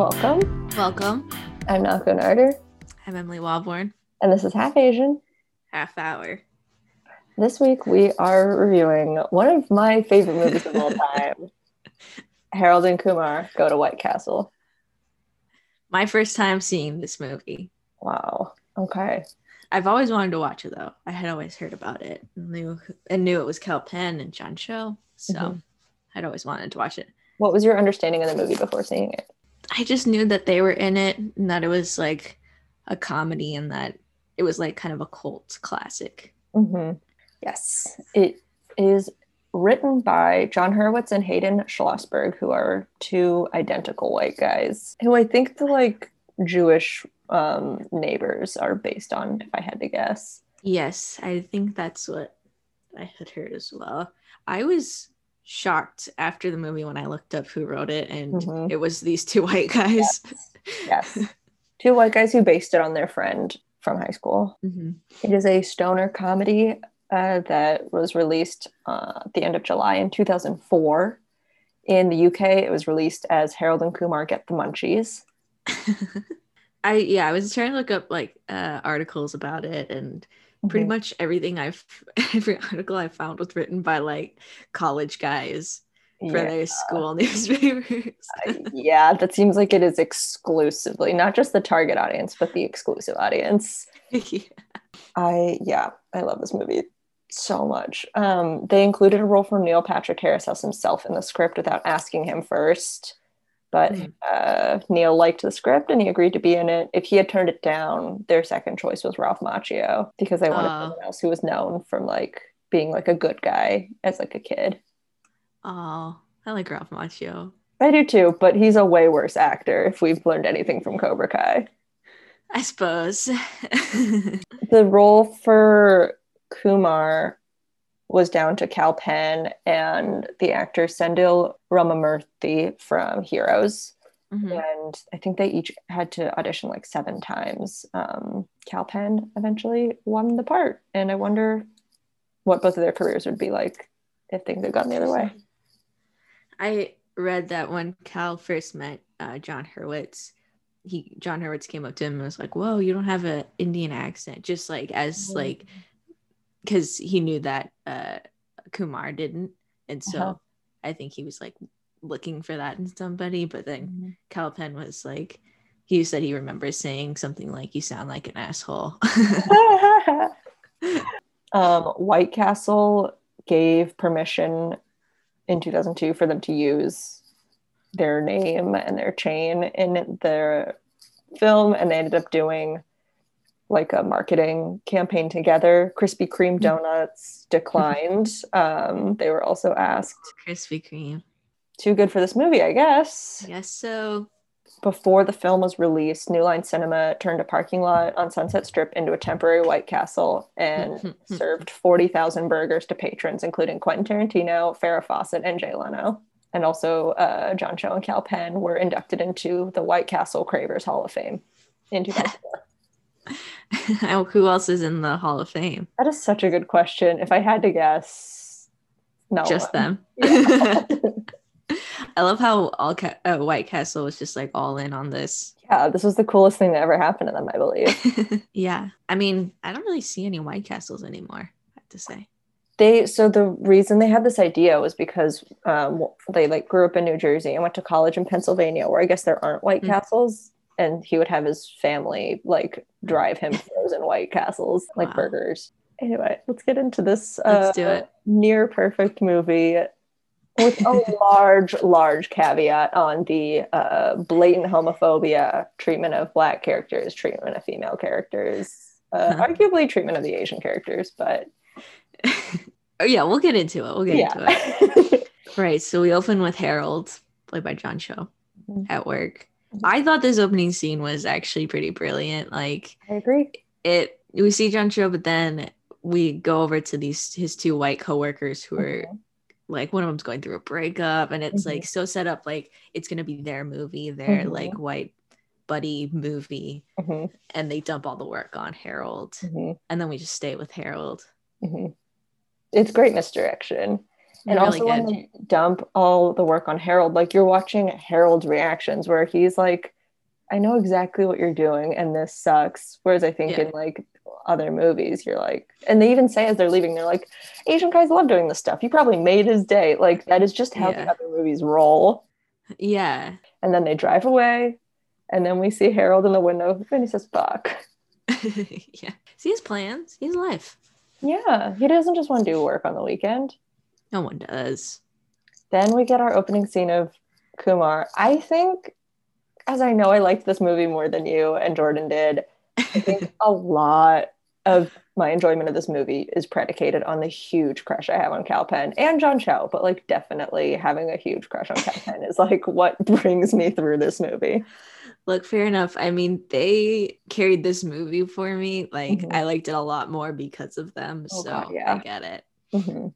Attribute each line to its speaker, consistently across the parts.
Speaker 1: Welcome.
Speaker 2: Welcome.
Speaker 1: I'm Nako Narder,
Speaker 2: I'm Emily Walborn.
Speaker 1: and this is Half Asian.
Speaker 2: Half hour.
Speaker 1: This week we are reviewing one of my favorite movies of all time Harold and Kumar Go to White Castle.
Speaker 2: My first time seeing this movie.
Speaker 1: Wow. Okay.
Speaker 2: I've always wanted to watch it though. I had always heard about it and knew and knew it was Kal Penn and John Cho. So
Speaker 1: Mhm.
Speaker 2: I'd always wanted to watch it.
Speaker 1: What was your understanding of the movie before seeing it?
Speaker 2: I just knew that they were in it and that it was like a comedy and that it was like kind of a cult classic.
Speaker 1: Mm-hmm. Yes. It is written by Jon Hurwitz and Hayden Schlossberg, who are two identical white guys who I think the like Jewish um, neighbors are based on, if I had to guess.
Speaker 2: Yes, I think that's what I had heard as well. I was shocked after the movie when I looked up who wrote it, and
Speaker 1: Mhm.
Speaker 2: it was these two white guys.
Speaker 1: Yes. Two white guys who based it on their friend from high school.
Speaker 2: Mhm.
Speaker 1: It is a stoner comedy uh, that was released uh, at the end of July in 2004. In the UK, it was released as Harold and Kumar Get the Munchies.
Speaker 2: I yeah, I was trying to look up like uh, articles about it, and pretty
Speaker 1: Mhm.
Speaker 2: much everything I've every article I found was written by like college guys for
Speaker 1: Yeah.
Speaker 2: their school newspapers.
Speaker 1: yeah, that seems like it is exclusively not just the target audience, but the exclusive audience.
Speaker 2: yeah.
Speaker 1: I yeah, I love this movie so much. Um, they included a role for Neil Patrick Harris as himself in the script without asking him first. But
Speaker 2: Mhm.
Speaker 1: uh, Neil liked the script and he agreed to be in it. If he had turned it down, their second choice was Ralph Macchio because they wanted
Speaker 2: Oh.
Speaker 1: someone else who was known from like being like a good guy as like a kid.
Speaker 2: Oh, I like Ralph Macchio.
Speaker 1: I do too, but he's a way worse actor if we've learned anything from Cobra Kai.
Speaker 2: I suppose.
Speaker 1: the role for Kumar was down to Kal Penn and the actor Sendil Ramamurthy from Heroes.
Speaker 2: Mhm.
Speaker 1: And I think they each had to audition like seven times. Um, Kal Penn eventually won the part. And I wonder what both of their careers would be like if things had gone the other way.
Speaker 2: I read that when Kal first met uh, Jon Hurwitz, he Jon Hurwitz came up to him and was like, "Whoa, you don't have an Indian accent," just like as
Speaker 1: Mhm.
Speaker 2: like because he knew that uh, Kumar didn't, and so
Speaker 1: Uh-huh.
Speaker 2: I think he was like looking for that in somebody. But then
Speaker 1: Mhm.
Speaker 2: Kal Penn was like, he said he remembers saying something like, "You sound like an asshole."
Speaker 1: um, White Castle gave permission in 2002 for them to use their name and their chain in their film, and they ended up doing like a marketing campaign together. Krispy Kreme donuts declined. Um, they were also asked.
Speaker 2: Krispy Kreme.
Speaker 1: Too good for this movie, I guess.
Speaker 2: Yes, so
Speaker 1: Before the film was released, New Line Cinema turned a parking lot on Sunset Strip into a temporary White Castle and served 40,000 burgers to patrons, including Quentin Tarantino, Farrah Fawcett, and Jay Leno. And also, uh, John Cho and Kal Penn were inducted into the White Castle Cravers Hall of Fame in 2004.
Speaker 2: Who else is in the Hall of Fame?
Speaker 1: that is such a good question. If I had to guess, no.
Speaker 2: Just them.
Speaker 1: Yeah.
Speaker 2: I love how all Ca- uh, White Castle was just like all in on this.
Speaker 1: yeah, this was the coolest thing that ever happened to them, I believe.
Speaker 2: yeah, I mean, I don't really see any White Castles anymore. I have to say.
Speaker 1: they so the reason they had this idea was because um, they like grew up in New Jersey and went to college in Pennsylvania, where I guess there aren't White
Speaker 2: Mm.
Speaker 1: Castles, and he would have his family like drive him frozen White Castles, like
Speaker 2: Wow.
Speaker 1: burgers. Anyway, let's get into this
Speaker 2: Let's
Speaker 1: uh,
Speaker 2: do it.
Speaker 1: near perfect movie with a large, large caveat on the uh, blatant homophobia, treatment of black characters, treatment of female characters, uh,
Speaker 2: Huh.
Speaker 1: arguably treatment of the Asian characters, but
Speaker 2: oh yeah, we'll get into it. We'll get into it. Right. So we open with Harold, played by John Cho,
Speaker 1: Mhm.
Speaker 2: at work. I thought this opening scene was actually pretty brilliant. Like
Speaker 1: I agree.
Speaker 2: it, we see John Cho, but then we go over to these his two white coworkers who are
Speaker 1: Mhm.
Speaker 2: like one of them's going through a breakup and it's
Speaker 1: Mhm.
Speaker 2: like so set up like it's gonna be their movie their
Speaker 1: Mhm.
Speaker 2: like white buddy movie
Speaker 1: Mhm,
Speaker 2: and they dump all the work on harold
Speaker 1: mhm,
Speaker 2: and then we just stay with harold.
Speaker 1: It's great misdirection. And
Speaker 2: Really
Speaker 1: also when they dump all the work on Harold, like you're watching Harold's reactions where he's like, I know exactly what you're doing and this sucks. Whereas I think
Speaker 2: Yeah.
Speaker 1: in like other movies, you're like, and they even say as they're leaving, they're like, Asian guys love doing this stuff. You probably made his day. Like that is just how
Speaker 2: Yeah.
Speaker 1: the other movies roll.
Speaker 2: Yeah.
Speaker 1: And then they drive away. And then we see Harold in the window and he says, fuck.
Speaker 2: yeah. See his plans. He has life.
Speaker 1: Yeah, he doesn't just want to do work on the weekend.
Speaker 2: No one does.
Speaker 1: Then we get our opening scene of Kumar. I think, as I know, I liked this movie more than you and Jordan did. I think a lot of my enjoyment of this movie is predicated on the huge crush I have on Kal Penn and John Cho, but like definitely having a huge crush on Kal Penn is like what brings me through this movie.
Speaker 2: Look, fair enough. I mean, they carried this movie for me. Like,
Speaker 1: Mhm.
Speaker 2: I liked it a lot more because of them.
Speaker 1: Oh,
Speaker 2: so
Speaker 1: God, yeah.
Speaker 2: I get it.
Speaker 1: Mhm.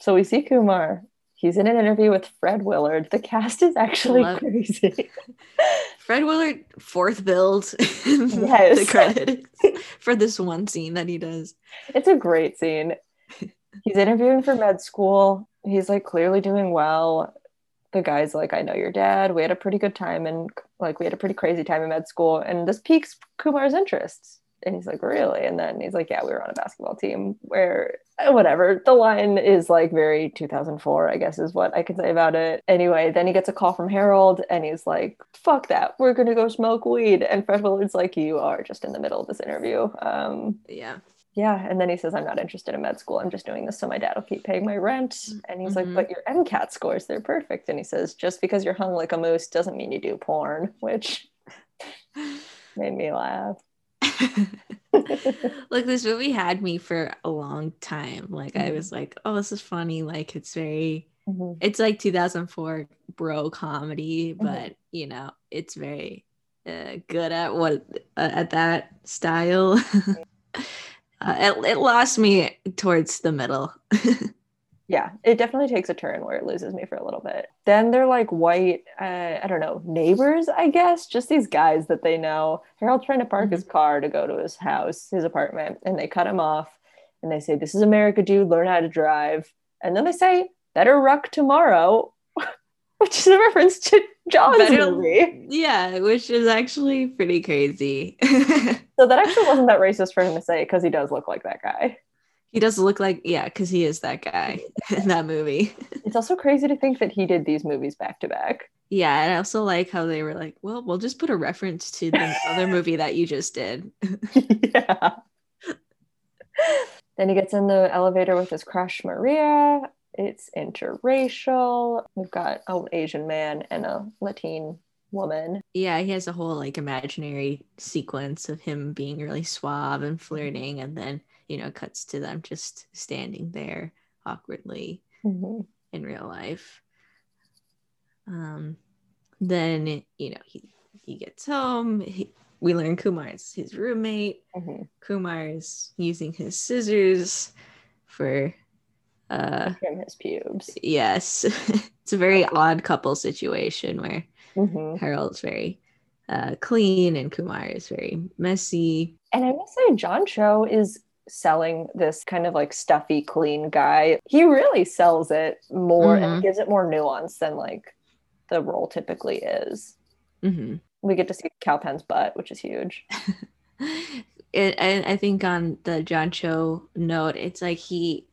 Speaker 1: So we see Kumar. He's in an interview with Fred Willard. The cast is actually crazy.
Speaker 2: Fred Willard, fourth build
Speaker 1: Yes.
Speaker 2: the credits for this one scene that he does.
Speaker 1: It's a great scene. He's interviewing for med school. He's like clearly doing well. The guy's like, I know your dad. We had a pretty good time and like we had a pretty crazy time in med school. And this piques Kumar's interests. And he's like, Really? And then he's like, Yeah, we were on a basketball team where whatever. The line is like very 2004, I guess is what I can say about it. Anyway, then he gets a call from Harold and he's like, Fuck that. We're gonna go smoke weed. And Fred Willard's like, You are just in the middle of this interview. Um,
Speaker 2: Yeah.
Speaker 1: yeah and then he says i'm not interested in med school i'm just doing this so my dad will keep paying my rent and he's
Speaker 2: Mhm.
Speaker 1: like but your mcat scores they're perfect and he says just because you're hung like a moose doesn't mean you do porn which made me laugh
Speaker 2: Look, this movie had me for a long time. Like, I
Speaker 1: Mhm.
Speaker 2: was like, oh, this is funny. Like, it's very,
Speaker 1: Mhm.
Speaker 2: it's like 2004 bro comedy,
Speaker 1: Mhm.
Speaker 2: but you know, it's very uh, good at what, uh, at that style. uh, it, it lost me towards the middle.
Speaker 1: yeah it definitely takes a turn where it loses me for a little bit. Then they're like white uh, i don't know neighbors i guess? Just these guys that they know. Harold's trying to park his car to go to his house his apartment and they cut him off and they say this is america dude. Learn how to drive. And then they say better ruck tomorrow which is a reference to john's
Speaker 2: Better-
Speaker 1: movie.
Speaker 2: Yeah, which is actually pretty crazy.
Speaker 1: so that actually wasn't that racist for him to say because he does look like that guy
Speaker 2: he does look like, yeah, because he is that guy in that movie.
Speaker 1: it's also crazy to think that he did these movies back to back
Speaker 2: Yeah, and I also like how they were like, well, we'll just put a reference to the other movie that you just did.
Speaker 1: yeah. Then he gets in the elevator with his crush, Maria. It's interracial. We've got an Asian man and a Latin woman.
Speaker 2: Yeah, he has a whole like imaginary sequence of him being really suave and flirting, and then you know cuts to them just standing there awkwardly
Speaker 1: Mhm.
Speaker 2: in real life. Um, then you know he he gets home. He, we learn Kumar's his roommate.
Speaker 1: Mhm.
Speaker 2: Kumar is using his scissors for uh
Speaker 1: Trim his pubes.
Speaker 2: yes it's a very odd couple situation where
Speaker 1: Mhm.
Speaker 2: harold's very uh clean and kumar is very messy
Speaker 1: And I must say, John Cho is selling this kind of like stuffy, clean guy. He really sells it more
Speaker 2: Mhm.
Speaker 1: and gives it more nuance than like the role typically is.
Speaker 2: Mhm.
Speaker 1: We get to see Kal Penn's butt, which is huge.
Speaker 2: it, and i think on the john cho note it's like he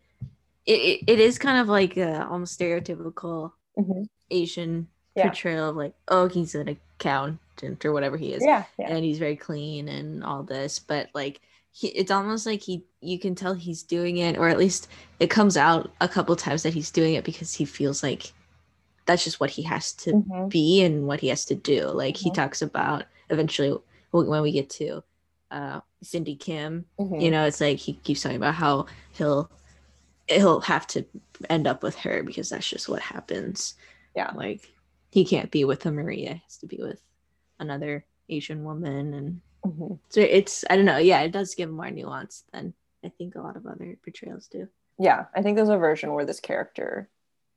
Speaker 2: it, it, it is kind of like a almost stereotypical
Speaker 1: Mhm.
Speaker 2: asian
Speaker 1: Yeah.
Speaker 2: portrayal of like oh he's an accountant or whatever he is
Speaker 1: Yeah, yeah.
Speaker 2: and he's very clean and all this but like he, it's almost like he you can tell he's doing it or at least it comes out a couple times that he's doing it because he feels like that's just what he has to
Speaker 1: Mhm.
Speaker 2: be and what he has to do like he
Speaker 1: Mhm.
Speaker 2: talks about eventually when we get to uh cindy kim
Speaker 1: Mhm.
Speaker 2: you know it's like he keeps talking about how he'll he'll have to end up with her because that's just what happens
Speaker 1: Yeah.
Speaker 2: like he can't be with a maria he has to be with another asian woman and
Speaker 1: Mhm.
Speaker 2: so it's i don't know yeah it does give more nuance than i think a lot of other portrayals do
Speaker 1: Yeah, I think there's a version where this character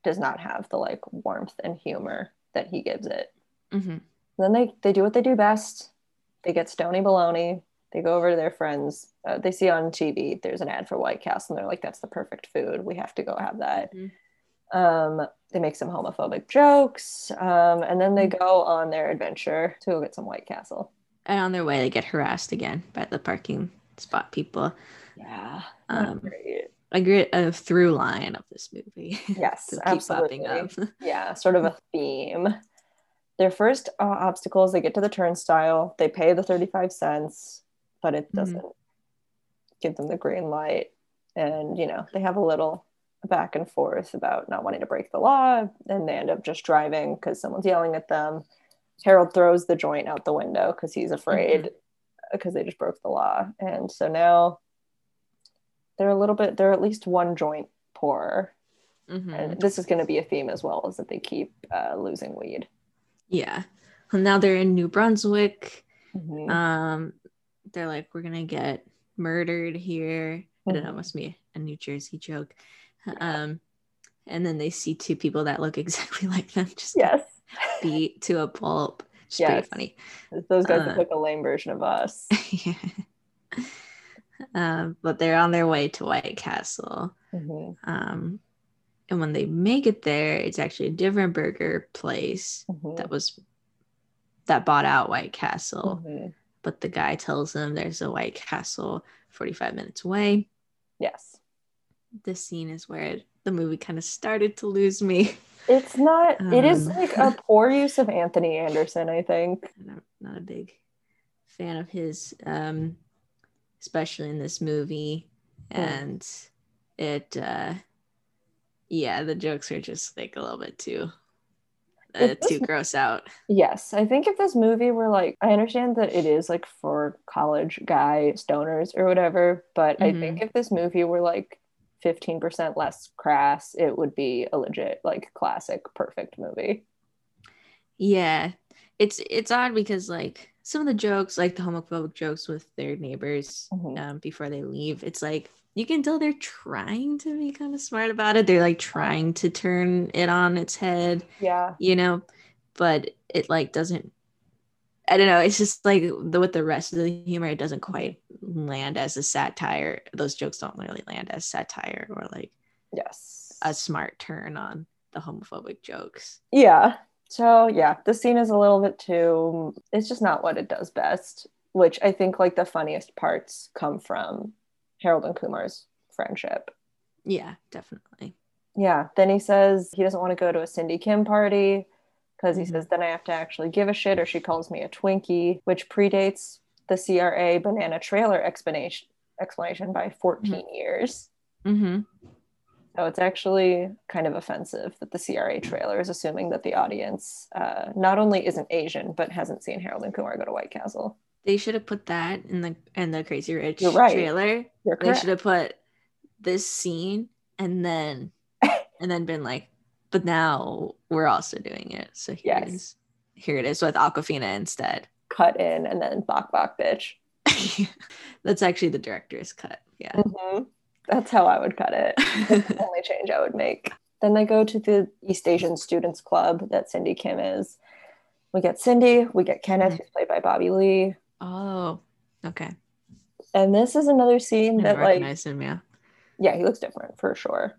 Speaker 1: does not have the like warmth and humor that he gives it.
Speaker 2: mm-hmm.
Speaker 1: then they they do what they do best. They get stony baloney. They go over to their friends. Uh, they see on TV there's an ad for White Castle, and they're like, "That's the perfect food. We have to go have that."
Speaker 2: Mhm.
Speaker 1: Um, they make some homophobic jokes, um, and then they go on their adventure to go get some White Castle.
Speaker 2: And on their way, they get harassed again by the parking spot people.
Speaker 1: Yeah,
Speaker 2: Um. A great a through line of this movie.
Speaker 1: Yes, absolutely.
Speaker 2: up.
Speaker 1: yeah, sort of a theme. Their first uh, obstacle is they get to the turnstile. They pay the 35 cents, but it
Speaker 2: Mhm.
Speaker 1: doesn't give them the green light. And, you know, they have a little back and forth about not wanting to break the law. And they end up just driving because someone's yelling at them. Harold throws the joint out the window because he's afraid because they just broke the law. And so now they're a little bit, they're at least one joint poorer
Speaker 2: Mhm.
Speaker 1: and this is going to be a theme as well is that they keep uh, losing weed
Speaker 2: Yeah. Well, now they're in New Brunswick.
Speaker 1: Mhm.
Speaker 2: Um, they're like, we're gonna get murdered here. I don't know, must be a New Jersey joke. Um, and then they see two people that look exactly like them just
Speaker 1: yes
Speaker 2: beat to a pulp. It's
Speaker 1: Yes.
Speaker 2: pretty
Speaker 1: those guys
Speaker 2: Uh,
Speaker 1: look like a lame version of us
Speaker 2: funny. um, but they're on their way to White Castle.
Speaker 1: Mhm.
Speaker 2: Um, and when they make it there, it's actually a different burger place
Speaker 1: Mhm.
Speaker 2: that was that bought out White Castle.
Speaker 1: Mhm.
Speaker 2: but the guy tells them there's a White Castle 45 minutes away.
Speaker 1: yes
Speaker 2: This scene is where the movie kind of started to lose me.
Speaker 1: it's not it is
Speaker 2: Um.
Speaker 1: like a poor use of anthony anderson i think
Speaker 2: I'm not a big fan of his, um, especially in this movie. And it, uh, yeah, the jokes are just like a little bit too, uh,
Speaker 1: this-
Speaker 2: too gross out.
Speaker 1: yes i think if this movie were like i understand that it is like for college guy stoners or whatever but i
Speaker 2: Mhm.
Speaker 1: think if this movie were like 15% less crass it would be a legit like classic perfect movie
Speaker 2: Yeah, it's it's odd because like some of the jokes, like the homophobic jokes with their neighbors
Speaker 1: Mhm.
Speaker 2: um, before they leave, it's like you can tell they're trying to be kind of smart about it. They're like trying to turn it on its head,
Speaker 1: yeah
Speaker 2: you know, but it like doesn't. I don't know. It's just like the, with the rest of the humor, it doesn't quite land as a satire. Those jokes don't really land as satire or like
Speaker 1: yes
Speaker 2: a smart turn on the homophobic jokes.
Speaker 1: Yeah. So yeah, the scene is a little bit too it's just not what it does best, which I think like the funniest parts come from Harold and Kumar's friendship.
Speaker 2: Yeah, definitely.
Speaker 1: Yeah. Then he says he doesn't want to go to a Cindy Kim party because he says then I have to actually give a shit or she calls me a Twinkie, which predates the CRA banana trailer explanation explanation by 14 years.
Speaker 2: Mm-hmm.
Speaker 1: So it's actually kind of offensive that the CRA trailer is assuming that the audience uh, not only isn't Asian but hasn't seen Harold and Kumar go to White Castle.
Speaker 2: They should have put that in the in the Crazy Rich
Speaker 1: You're right.
Speaker 2: trailer.
Speaker 1: You're
Speaker 2: They should have put this scene and then and then been like, but now we're also doing it. So here
Speaker 1: Yes.
Speaker 2: is. Here it is with Aquafina instead.
Speaker 1: cut in and then bok bok bitch.
Speaker 2: That's actually the director's cut. Yeah.
Speaker 1: Mhm. That's how I would cut it. That's the only change I would make. Then they go to the East Asian Students Club that Cindy Kim is. We get Cindy, we get Kenneth,
Speaker 2: Mhm.
Speaker 1: who's played by Bobby Lee.
Speaker 2: Oh, okay.
Speaker 1: And this is another scene
Speaker 2: didn't
Speaker 1: that like
Speaker 2: recognize him. Yeah.
Speaker 1: yeah, he looks different for sure.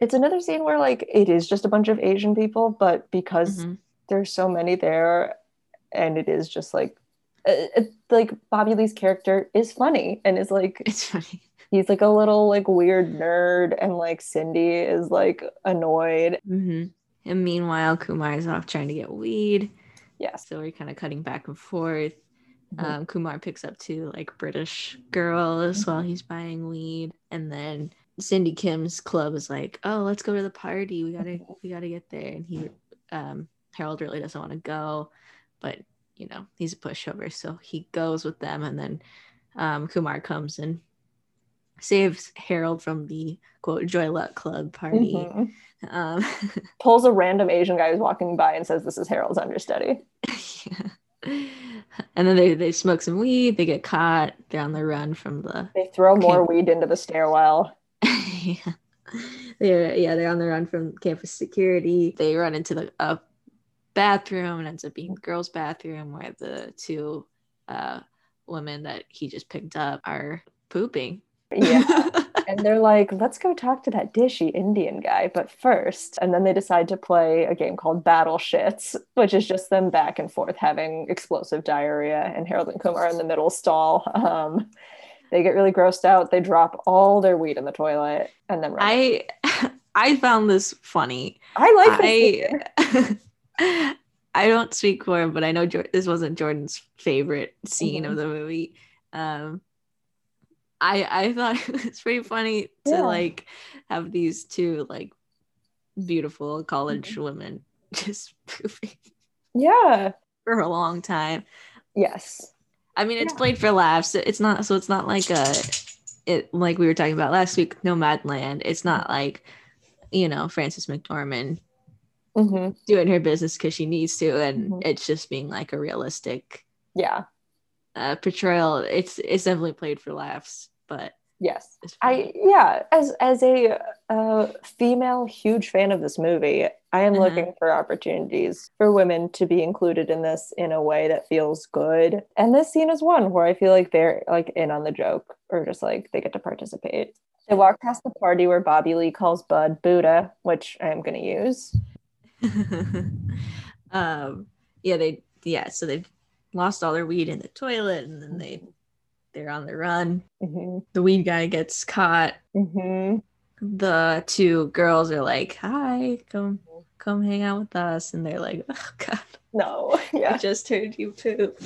Speaker 1: It's another scene where like it is just a bunch of Asian people, but because
Speaker 2: Mhm.
Speaker 1: there's so many there, and it is just like, uh, it, like Bobby Lee's character is funny and is like
Speaker 2: It's funny.
Speaker 1: he's like a little like weird nerd, and like Cindy is like annoyed.
Speaker 2: hmm And meanwhile, Kumar is off trying to get weed.
Speaker 1: yeah
Speaker 2: So we're kind of cutting back and forth.
Speaker 1: Mhm.
Speaker 2: Um, Kumar picks up two like British girls while he's buying weed, and then Cindy Kim's club is like, "Oh, let's go to the party. We gotta, we gotta get there." And he, um, Harold really doesn't want to go, but you know he's a pushover, so he goes with them, and then um, Kumar comes and saves Harold from the quote Joy Luck Club party.
Speaker 1: Mhm.
Speaker 2: Um,
Speaker 1: pulls a random Asian guy who's walking by and says, "This is Harold's understudy."
Speaker 2: yeah. And then they, they smoke some weed, they get caught, they're on the run from the
Speaker 1: They throw more
Speaker 2: Okay.
Speaker 1: weed into the stairwell.
Speaker 2: Yeah. They're yeah, they're on the run from campus security. They run into the bathroom and ends up being the girls' bathroom where the two uh women that he just picked up are pooping.
Speaker 1: Yeah. and they're like, let's go talk to that dishy Indian guy, but first. And then they decide to play a game called Battle Shits, which is just them back and forth having explosive diarrhea, and Harold and Kumar in the middle stall. Um, they get really grossed out. They drop all their weed in the toilet, and then run.
Speaker 2: I I found this funny.
Speaker 1: I like this
Speaker 2: I I don't speak for him, but I know Jor- this wasn't Jordan's favorite scene
Speaker 1: Mhm.
Speaker 2: of the movie. Um, I I thought it was pretty funny to
Speaker 1: Yeah.
Speaker 2: like have these two like beautiful college
Speaker 1: Mm-hmm.
Speaker 2: women just pooping
Speaker 1: Yeah.
Speaker 2: for a long time.
Speaker 1: Yes.
Speaker 2: I mean, it's
Speaker 1: Yeah.
Speaker 2: played for laughs. It's not so it's not like a it like we were talking about last week. Nomadland. It's not like you know Frances McDormand
Speaker 1: hmm
Speaker 2: doing her business because she needs to, and
Speaker 1: Mhm.
Speaker 2: it's just being like a realistic
Speaker 1: Yeah.
Speaker 2: uh, portrayal. It's it's definitely played for laughs, but
Speaker 1: Yes. I yeah, as as a uh, female huge fan of this movie, I am
Speaker 2: Uh-huh.
Speaker 1: looking for opportunities for women to be included in this in a way that feels good. And this scene is one where I feel like they're like in on the joke or just like they get to participate. They walk past the party where Bobby Lee calls Bud Buddha, which I am going to use.
Speaker 2: um yeah they yeah so they've lost all their weed in the toilet and then they they're on the run
Speaker 1: hmm
Speaker 2: the weed guy gets caught
Speaker 1: hmm
Speaker 2: the two girls are like hi come come hang out with us and they're like oh god
Speaker 1: No.
Speaker 2: i just heard you poop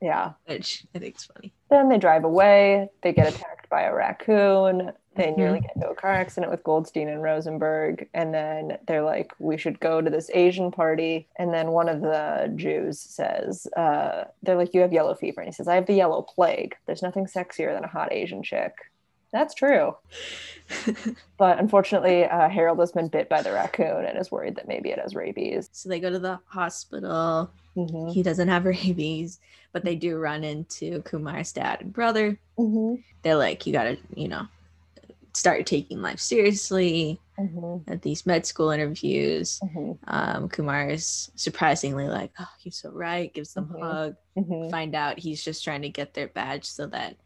Speaker 1: Yeah.
Speaker 2: which i think's funny
Speaker 1: Then they drive away. They get attacked by a raccoon. They
Speaker 2: Mhm.
Speaker 1: nearly get into a car accident with Goldstein and Rosenberg. And then they're like, we should go to this Asian party. And then one of the Jews says, uh, they're like, you have yellow fever. And he says, I have the yellow plague. There's nothing sexier than a hot Asian chick. That's true. But unfortunately, uh, Harold has been bit by the raccoon and is worried that maybe it has rabies.
Speaker 2: so they go to the hospital
Speaker 1: Mhm.
Speaker 2: he doesn't have rabies but they do run into kumar's dad and brother
Speaker 1: Mhm.
Speaker 2: they're like you gotta you know start taking life seriously
Speaker 1: Mhm.
Speaker 2: at these med school interviews
Speaker 1: Mhm.
Speaker 2: um kumar is surprisingly like oh you're so right gives them a hug
Speaker 1: Mhm.
Speaker 2: find out he's just trying to get their badge so that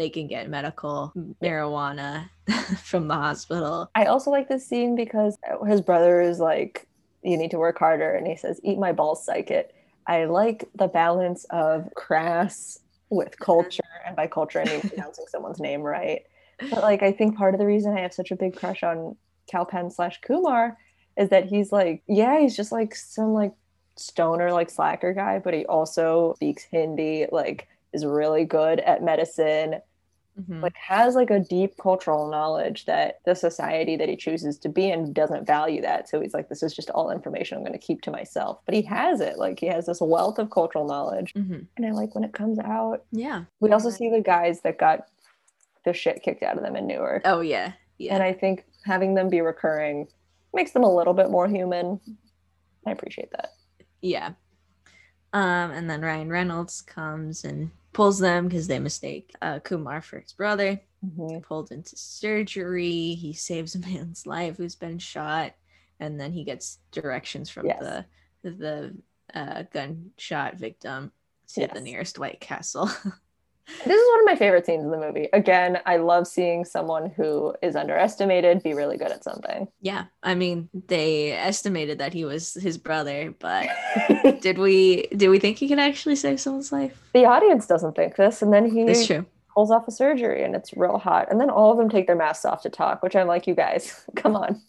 Speaker 2: they can get medical mm, marijuana from the hospital
Speaker 1: I also like this scene because his brother is like, you need to work harder. And he says, eat my balls, Saikat. I like the balance of crass with culture. And by culture, I mean pronouncing someone's name right. But like, I think part of the reason I have such a big crush on Kal Penn slash Kumar is that he's like, yeah, he's just like some like stoner, like slacker guy, but he also speaks Hindi, like is really good at medicine
Speaker 2: Mhm.
Speaker 1: like has like a deep cultural knowledge that the society that he chooses to be in doesn't value that. So he's like this is just all information i'm going to keep to myself. But he has it. Like he has this wealth of cultural knowledge.
Speaker 2: Mhm.
Speaker 1: and i like when it comes out
Speaker 2: yeah.
Speaker 1: we also see the guys that got the shit kicked out of them in newark.
Speaker 2: Oh yeah. Yeah.
Speaker 1: And i think having them be recurring makes them a little bit more human. I appreciate that.
Speaker 2: Yeah. Um, and then Ryan Reynolds comes and pulls them because they mistake uh, Kumar for his brother.
Speaker 1: Mhm.
Speaker 2: Pulled into surgery. He saves a man's life who's been shot, and then he gets directions from
Speaker 1: Yes.
Speaker 2: the the uh, gunshot victim to the nearest White Castle.
Speaker 1: this is one of my favorite scenes in the movie. Again i love seeing someone who is underestimated be really good at something.
Speaker 2: Yeah, I mean they estimated that he was his brother, but did we did we think he could actually save someone's life?
Speaker 1: the audience doesn't think this and then he
Speaker 2: That's true.
Speaker 1: pulls off a surgery and it's real hot and then all of them take their masks off to talk which i'm like you guys come on.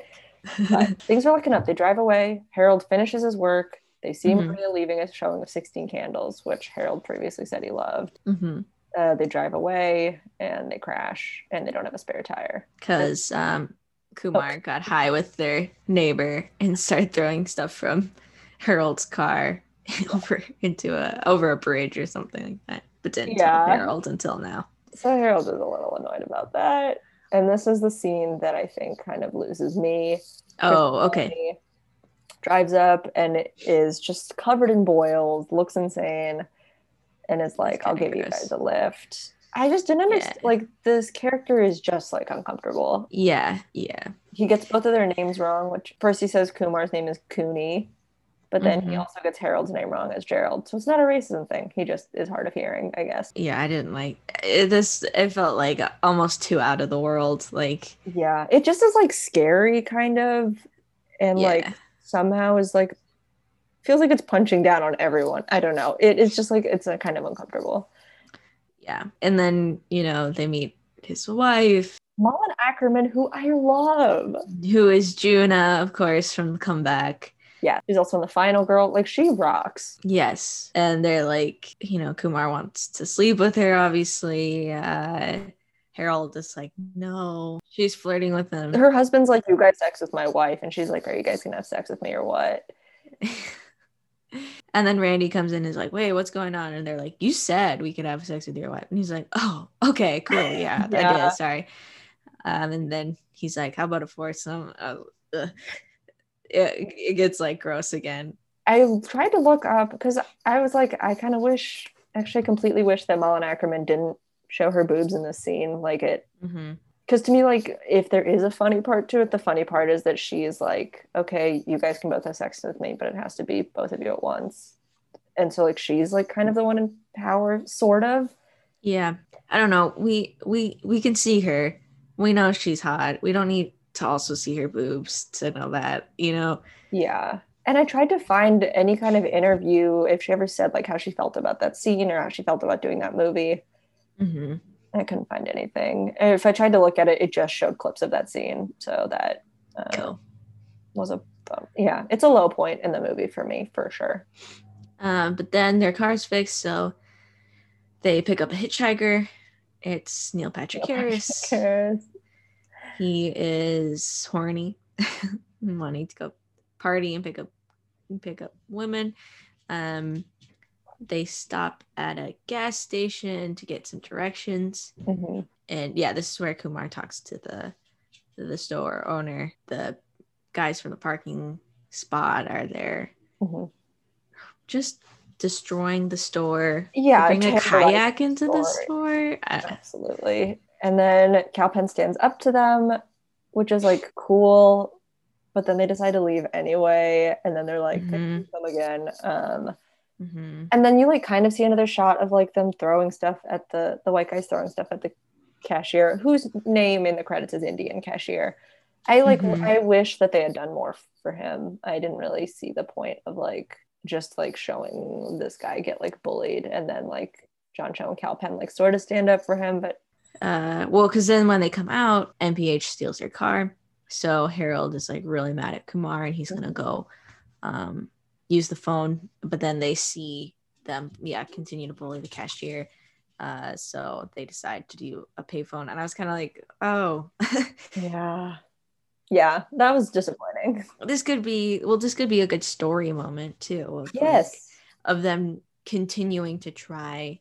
Speaker 1: Things are looking up. They drive away. Harold finishes his work. They see
Speaker 2: Mhm.
Speaker 1: maria leaving a showing of 16 candles which harold previously said he loved.
Speaker 2: Hmm
Speaker 1: uh, they drive away and they crash and they don't have a spare tire
Speaker 2: because um, Kumar got high with their neighbor and started throwing stuff from Harold's car over into a over a bridge or something like that. But didn't
Speaker 1: Yeah.
Speaker 2: tell Harold until now.
Speaker 1: so harold is a little annoyed about that and this is the scene that i think kind of loses me
Speaker 2: Oh, okay.
Speaker 1: Drives up and is just covered in boils, looks insane, and is like, "I'll give you guys a lift." I just didn't understand.
Speaker 2: Yeah.
Speaker 1: Like this character is just like uncomfortable.
Speaker 2: Yeah, yeah.
Speaker 1: He gets both of their names wrong. Which first he says Kumar's name is Cooney, but then he
Speaker 2: Mhm.
Speaker 1: also gets Harold's name wrong as Gerald. So it's not a racism thing. He just is hard of hearing, I guess.
Speaker 2: Yeah, I didn't like it, this. It felt like almost too out of the world. Like,
Speaker 1: Yeah. It just is like scary, kind of. And
Speaker 2: yeah,
Speaker 1: like somehow is like, feels like it's punching down on everyone. I don't know. It is just like, it's a kind of uncomfortable.
Speaker 2: yeah. And then you know they meet his wife,
Speaker 1: Malin Akerman, who I love.
Speaker 2: who is Juna, of course, from the comeback.
Speaker 1: Yeah. She's also in the final girl. Like she rocks.
Speaker 2: Yes, and they're like, you know, Kumar wants to sleep with her. Obviously, uh, Harold is like, no. She's flirting with him.
Speaker 1: Her husband's like, You guys sex with my wife. And she's like, Are you guys gonna have sex with me or what?
Speaker 2: and then Randy comes in and is like, wait, what's going on? And they're like, you said we could have sex with your wife. And he's like, oh, okay, cool. Yeah, I
Speaker 1: Yeah.
Speaker 2: did. Sorry. Um, and then he's like, how about a foursome? Oh, it, it gets like gross again.
Speaker 1: I tried to look up because I was like, I kind of wish, actually, I completely wish that Malin Akerman didn't show her boobs in this scene. Like it,
Speaker 2: hmm
Speaker 1: because to me, like, if there is a funny part to it, the funny part is that she's like, okay, you guys can both have sex with me, but it has to be both of you at once. And so, like, she's like kind of the one in power, sort of.
Speaker 2: Yeah. I don't know. We we we can see her. We know she's hot. We don't need to also see her boobs to know that, you know.
Speaker 1: Yeah. And I tried to find any kind of interview if she ever said like how she felt about that scene or how she felt about doing that movie.
Speaker 2: hmm
Speaker 1: I couldn't find anything. And if I tried to look at it, it just showed clips of that scene. So that uh,
Speaker 2: Cool.
Speaker 1: was a bum. yeah, it's a low point in the movie for me for sure.
Speaker 2: Um, but then their car's fixed, so they pick up a hitchhiker. It's Neil Patrick Harris.
Speaker 1: Harris.
Speaker 2: He is horny, wanting to go party and pick up pick up women. Um, they stop at a gas station to get some directions,
Speaker 1: Mhm.
Speaker 2: and yeah, this is where Kumar talks to the to the store owner. The guys from the parking spot are there,
Speaker 1: Mhm.
Speaker 2: just destroying the store.
Speaker 1: Yeah,
Speaker 2: bring a kayak into the
Speaker 1: store. Absolutely. And then Kal Penn stands up to them, which is like cool, but then they decide to leave anyway. And then they're like,
Speaker 2: Mhm.
Speaker 1: come again. Um,
Speaker 2: Mhm.
Speaker 1: and then you like kind of see another shot of like them throwing stuff at the the white guys throwing stuff at the cashier, whose name in the credits is Indian cashier. I like
Speaker 2: Mhm.
Speaker 1: I wish that they had done more for him. I didn't really see the point of like just like showing this guy get like bullied and then like John Cho and Kal Penn like sort of stand up for him, but
Speaker 2: Uh, well, because then when they come out, NPH steals their car. So Harold is like really mad at Kumar and he's gonna go um, use the phone. But then they see them, yeah, continue to bully the cashier. Uh, so they decide to do a payphone, and I was kind of like, oh,
Speaker 1: yeah. Yeah, that was disappointing.
Speaker 2: this could be well, this could be a good story moment too. Of, like,
Speaker 1: Yes.
Speaker 2: of them continuing to try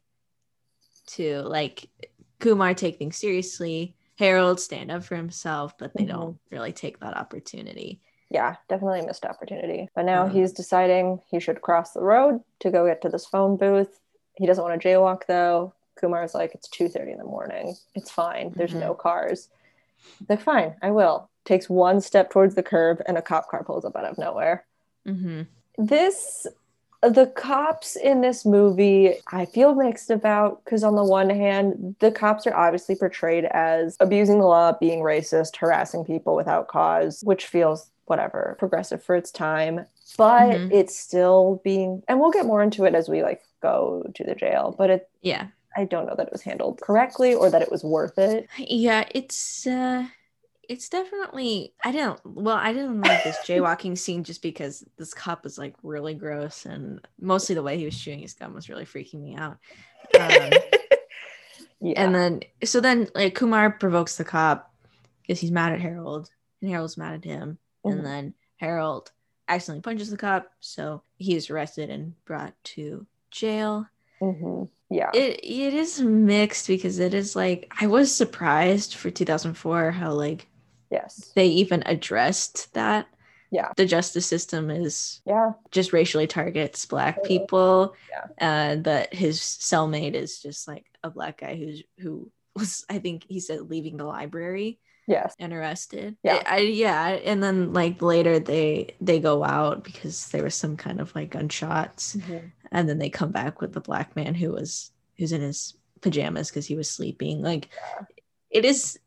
Speaker 2: to like Kumar take things seriously, Harold stand up for himself, but they
Speaker 1: Mhm.
Speaker 2: don't really take that opportunity.
Speaker 1: Yeah, definitely a missed opportunity. But now he's deciding he should cross the road to go get to this phone booth. He doesn't want to jaywalk though. Kumar's like, it's 2:30 in the morning. It's fine. There's
Speaker 2: Mhm.
Speaker 1: no cars. He's like, fine, I will. Takes one step towards the curb and a cop car pulls up out of nowhere.
Speaker 2: hmm
Speaker 1: This the cops in this movie I feel mixed about because on the one hand, the cops are obviously portrayed as abusing the law, being racist, harassing people without cause, which feels whatever, progressive for its time. But
Speaker 2: Mhm.
Speaker 1: it's still being and we'll get more into it as we like go to the jail, but it
Speaker 2: Yeah,
Speaker 1: I don't know that it was handled correctly or that it was worth it.
Speaker 2: yeah, it's uh, it's definitely I don't well I didn't like this jaywalking scene just because this cop was like really gross and mostly the way he was chewing his gum was really freaking me out. Um,
Speaker 1: Yeah.
Speaker 2: And then, so then, like Kumar provokes the cop because he's mad at Harold, and Harold's mad at him.
Speaker 1: Mhm.
Speaker 2: And then Harold accidentally punches the cop, so he is arrested and brought to jail.
Speaker 1: Mhm. Yeah.
Speaker 2: It it is mixed because it is like I was surprised for 2004 how like
Speaker 1: yes.
Speaker 2: they even addressed that.
Speaker 1: Yeah.
Speaker 2: the justice system is
Speaker 1: Yeah.
Speaker 2: just racially targets black
Speaker 1: Totally.
Speaker 2: people
Speaker 1: Yeah.
Speaker 2: and that his cellmate is just like a black guy who's who was i think he said leaving the library
Speaker 1: Yes.
Speaker 2: interested.
Speaker 1: Yeah.
Speaker 2: I, I- yeah, and then like later they they go out because there was some kind of like gunshots, mm-hmm. and then they come back with the black man who was who's in his pajamas because he was sleeping. Like, it is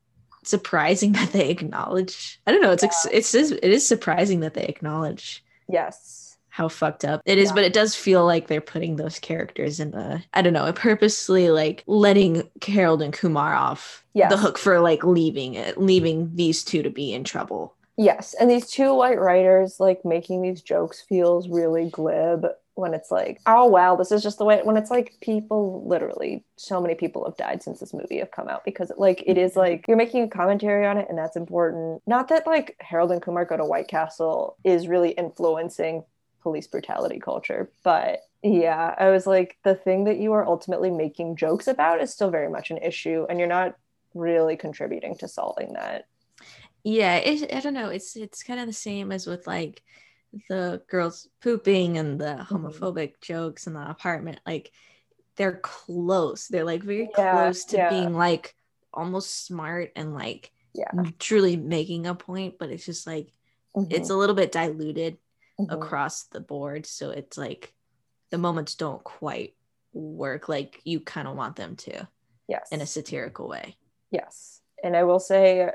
Speaker 2: surprising that they acknowledge. I don't know. It's ex- it's it is surprising that they acknowledge
Speaker 1: Yes.
Speaker 2: How fucked up it is,
Speaker 1: Yeah.
Speaker 2: but it does feel like they're putting those characters in the I don't know, purposely like letting Harold and Kumar off
Speaker 1: Yes.
Speaker 2: the hook for like leaving it, leaving these two to be in trouble.
Speaker 1: Yes. And these two white writers like making these jokes feels really glib when it's like, oh wow, this is just the way when it's like people literally so many people have died since this movie have come out because like it is like you're making a commentary on it and that's important. Not that like Harold and Kumar go to White Castle is really influencing police brutality culture, but yeah, I was like the thing that you are ultimately making jokes about is still very much an issue and you're not really contributing to solving that.
Speaker 2: Yeah, it, I don't know. It's it's kind of the same as with like the girls pooping and the
Speaker 1: Mm-hmm.
Speaker 2: homophobic jokes in the apartment. Like they're close. They're like very
Speaker 1: Yeah,
Speaker 2: close to
Speaker 1: yeah.
Speaker 2: being like almost smart and like
Speaker 1: Yeah.
Speaker 2: truly making a point, but it's just like it's a little bit diluted
Speaker 1: Mhm.
Speaker 2: across the board. So it's like the moments don't quite work like you kind of want them to
Speaker 1: yes
Speaker 2: in a satirical way.
Speaker 1: yes and i will say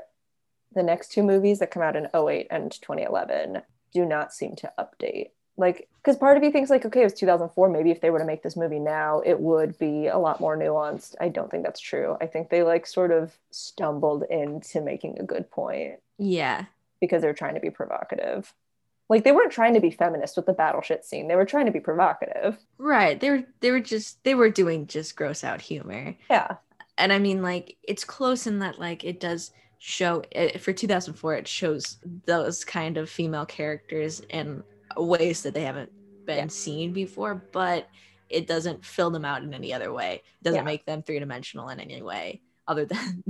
Speaker 1: the next two movies that come out in 08 and 2011 do not seem to update like because part of you thinks like okay it was 2004 maybe if they were to make this movie now it would be a lot more nuanced i don't think that's true i think they like sort of stumbled into making a good point
Speaker 2: Yeah.
Speaker 1: because they're trying to be provocative like they weren't trying to be feminist with the battleship scene they were trying to be provocative
Speaker 2: Right. They were they were just they were doing just gross out humor.
Speaker 1: yeah
Speaker 2: And I mean like it's close in that like it does show it, for 2004 it shows those kind of female characters in ways that they haven't been
Speaker 1: Yeah.
Speaker 2: seen before, but it doesn't fill them out in any other way. It doesn't
Speaker 1: Yeah.
Speaker 2: make them three-dimensional in any way other than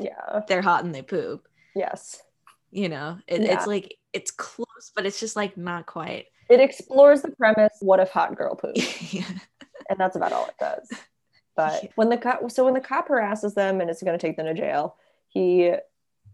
Speaker 1: yeah
Speaker 2: they're hot and they poop.
Speaker 1: yes
Speaker 2: You know, it,
Speaker 1: Yeah.
Speaker 2: it's like it's close, but it's just like not quite.
Speaker 1: it explores the premise what if hot girl poop
Speaker 2: yeah.
Speaker 1: and that's about all it does. But
Speaker 2: Yeah.
Speaker 1: when the cop, so when the cop harasses them and is going to take them to jail, he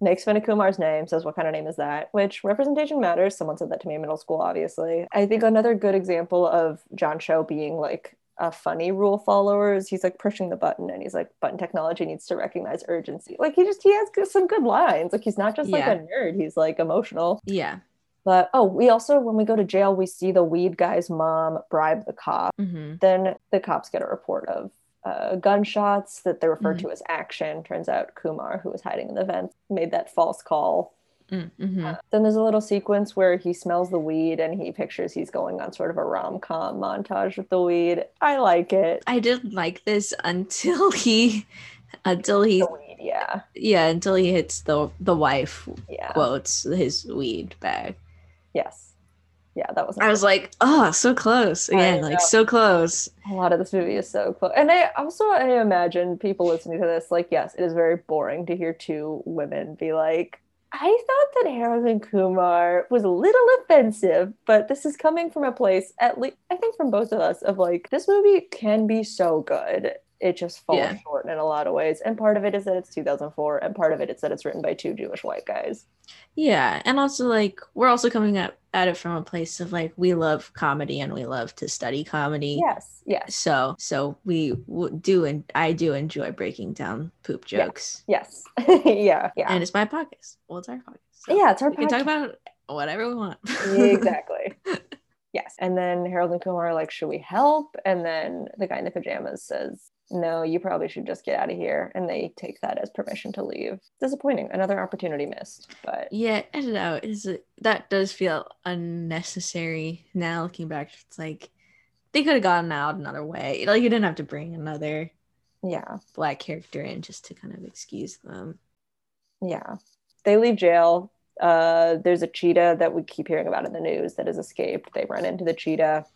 Speaker 1: makes fun of Kumar's name, says, "What kind of name is that?" Which representation matters. Someone said that to me in middle school. Obviously, I think another good example of John Cho being like a funny rule followers. he's like pushing the button and he's like, "Button technology needs to recognize urgency." Like he just he has some good lines. Like he's not just like
Speaker 2: Yeah.
Speaker 1: a nerd. He's like emotional.
Speaker 2: Yeah.
Speaker 1: But oh, we also when we go to jail, we see the weed guy's mom bribe the cop
Speaker 2: hmm
Speaker 1: then the cops get a report of uh, gunshots that they refer
Speaker 2: Mhm.
Speaker 1: to as action. Turns out Kumar, who was hiding in the vents, made that false call.
Speaker 2: Mm-hmm.
Speaker 1: Uh, then there's a little sequence where he smells the weed and he pictures he's going on sort of a rom com montage with the weed. I like it.
Speaker 2: I did like this until he until he
Speaker 1: weed, yeah,
Speaker 2: yeah, until he hits the the wife
Speaker 1: yeah,
Speaker 2: quotes his weed bag.
Speaker 1: yes, yeah. That was.
Speaker 2: I was like, oh, so close.
Speaker 1: Know.
Speaker 2: like so close.
Speaker 1: a lot of this movie is so close, and I also I imagine people listening to this like, yes, it is very boring to hear two women be like. I thought that Harold and Kumar was a little offensive, but this is coming from a place, at least I think from both of us, of like this movie can be so good. It just falls
Speaker 2: Yeah.
Speaker 1: short in a lot of ways, and part of it is that it's 2004, and part of it is that it's written by two Jewish white guys.
Speaker 2: Yeah, and also like we're also coming at, at it from a place of like we love comedy and we love to study comedy.
Speaker 1: Yes, yes,
Speaker 2: So so we w- do and I do enjoy breaking down poop jokes.
Speaker 1: yes, yeah, yeah,
Speaker 2: And it's my podcast. Well, it's our podcast. so
Speaker 1: yeah. It's our podcast.
Speaker 2: we can talk about whatever we want.
Speaker 1: exactly. Yes. And then Harold and Kumar are like, should we help? And then the guy in the pajamas says, no, you probably should just get out of here. And they take that as permission to leave. Disappointing. Another opportunity missed. But
Speaker 2: Yeah, I don't know. Is it that does feel unnecessary now looking back? It's like they could have gotten out another way. Like you didn't have to bring another
Speaker 1: yeah,
Speaker 2: black character in just to kind of excuse them.
Speaker 1: yeah. They leave jail. Uh, there's a cheetah that we keep hearing about in the news that has escaped. They run into the cheetah.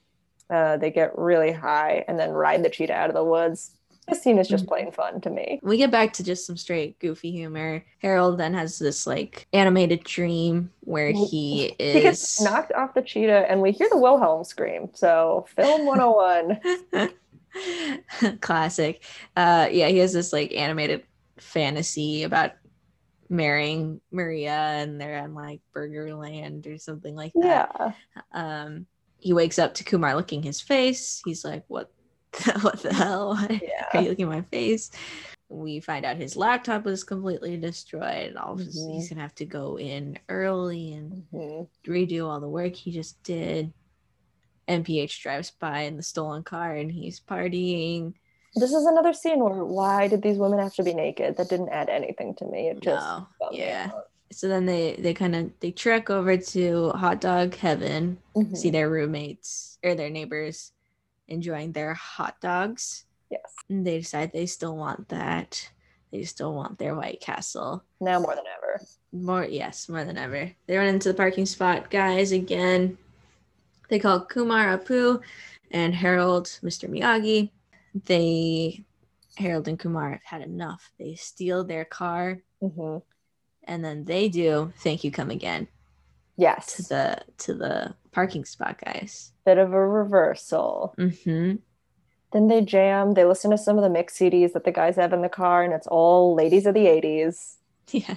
Speaker 1: Uh, they get really high and then ride the cheetah out of the woods. This scene is just
Speaker 2: Mhm.
Speaker 1: plain fun to me.
Speaker 2: We get back to just some straight goofy humor. Harold then has this like animated dream where he is
Speaker 1: He gets knocked off the cheetah, and we hear the Wilhelm scream. So, film 101.
Speaker 2: classic uh yeah he has this like animated fantasy about marrying Maria and they're on like Burgerland or something like that.
Speaker 1: Yeah.
Speaker 2: Um, he wakes up to Kumar licking his face. He's like, "What? what the hell?
Speaker 1: Yeah.
Speaker 2: Are you looking at my face?" We find out his laptop was completely destroyed. and All his,
Speaker 1: Mhm.
Speaker 2: he's gonna have to go in early and
Speaker 1: Mhm.
Speaker 2: redo all the work he just did. NPH drives by in the stolen car and he's partying.
Speaker 1: This is another scene where why did these women have to be naked? That didn't add anything to me. It just
Speaker 2: No, yeah. So then they they kind of they trek over to Hot Dog Heaven,
Speaker 1: Mhm.
Speaker 2: see their roommates or their neighbors enjoying their hot dogs.
Speaker 1: Yes.
Speaker 2: And they decide they still want that. They still want their White Castle.
Speaker 1: Now more than ever.
Speaker 2: More, yes, more than ever. They run into the parking spot, guys, again. They call Kumar Apu and Harold Mr. Miyagi. They, Harold and Kumar have had enough. They steal their car
Speaker 1: Mhm.
Speaker 2: and then they do thank you come again to the to the parking spot guys.
Speaker 1: Bit of a reversal.
Speaker 2: Mm-hmm.
Speaker 1: Then they jam. They listen to some of the mix CDs that the guys have in the car, and it's all ladies of the 80s.
Speaker 2: Yeah.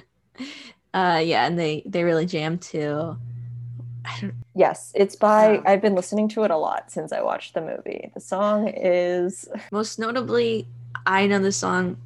Speaker 2: Uh yeah, and they they really jam too.
Speaker 1: Yes, it's by,
Speaker 2: Oh.
Speaker 1: I've been listening to it a lot since I watched the movie. The song is,
Speaker 2: most notably, I know the song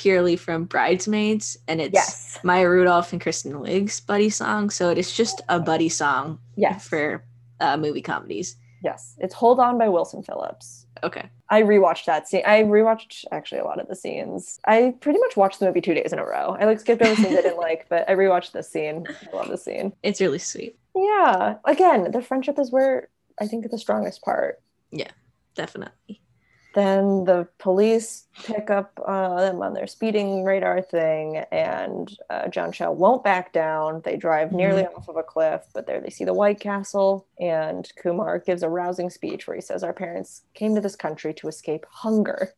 Speaker 2: purely from Bridesmaids, and it's
Speaker 1: yes,
Speaker 2: Maya Rudolph and Kristen Wiig's buddy song. So it is just a buddy song
Speaker 1: yes,
Speaker 2: for uh, movie comedies.
Speaker 1: yes. It's Hold On by Wilson Phillips.
Speaker 2: Okay.
Speaker 1: I rewatched that scene. I rewatched actually a lot of the scenes. I pretty much watched the movie two days in a row. I like skipped over scenes I didn't like, but I rewatched this scene. I love the scene.
Speaker 2: It's really sweet.
Speaker 1: Yeah. Again, the friendship is where I think the strongest part.
Speaker 2: Yeah, definitely.
Speaker 1: Then the police pick up uh, them on their speeding radar thing, and uh, John Shell won't back down. They drive nearly off of a cliff, but there they see the White Castle, and Kumar gives a rousing speech where he says, Our parents came to this country to escape hunger.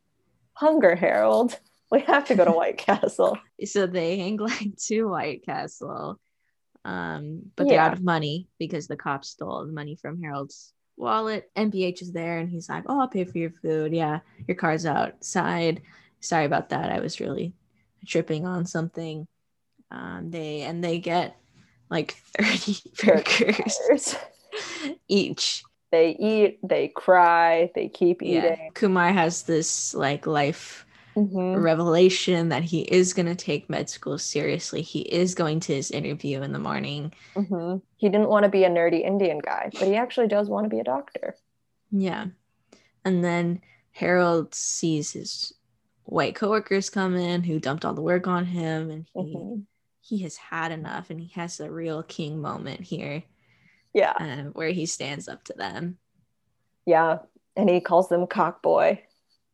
Speaker 1: Hunger, Harold. We have to go to White Castle.
Speaker 2: So they hang glide to White Castle. Um, but they're out of money because the cops stole the money from Harold's wallet. NPH is there and he's like, Oh, I'll pay for your food. Yeah, your car's outside. Sorry about that. I was really tripping on something. Um, they and they get like 30 burgers each.
Speaker 1: They eat, they cry, they keep
Speaker 2: Yeah.
Speaker 1: eating.
Speaker 2: Kumar has this like life
Speaker 1: Mhm.
Speaker 2: revelation that he is going to take med school seriously. He is going to his interview in the morning.
Speaker 1: hmm He didn't want to be a nerdy Indian guy, but he actually does want to be a doctor.
Speaker 2: Yeah. And then Harold sees his white coworkers come in who dumped all the work on him and he
Speaker 1: Mhm.
Speaker 2: he has had enough and he has a real king moment here
Speaker 1: Yeah,
Speaker 2: uh, where he stands up to them.
Speaker 1: yeah. And he calls them cockboy.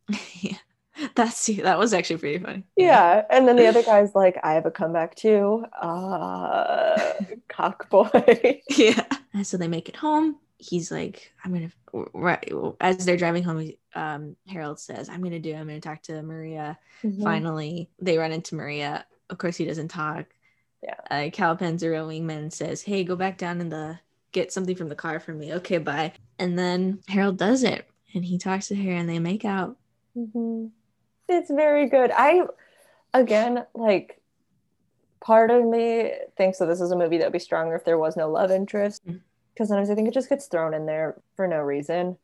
Speaker 2: yeah. That's that was actually pretty funny.
Speaker 1: Yeah. And then the other guy's like, I have a comeback too. Uh, cockboy.
Speaker 2: yeah. And so they make it home. He's like, I'm gonna right as they're driving home. Um, Harold says, "I'm gonna do. I'm gonna talk to Maria."
Speaker 1: Mhm.
Speaker 2: Finally, they run into Maria. Of course, he doesn't talk.
Speaker 1: Yeah.
Speaker 2: Uh, Cal Panzero wingman says, "Hey, go back down in the get something from the car for me." Okay, bye. And then Harold does it, and he talks to her, and they make out.
Speaker 1: Mhm. It's very good. I, again, like, part of me thinks that this is a movie that would be stronger if there was no love interest. Because sometimes I think it just gets thrown in there for no reason.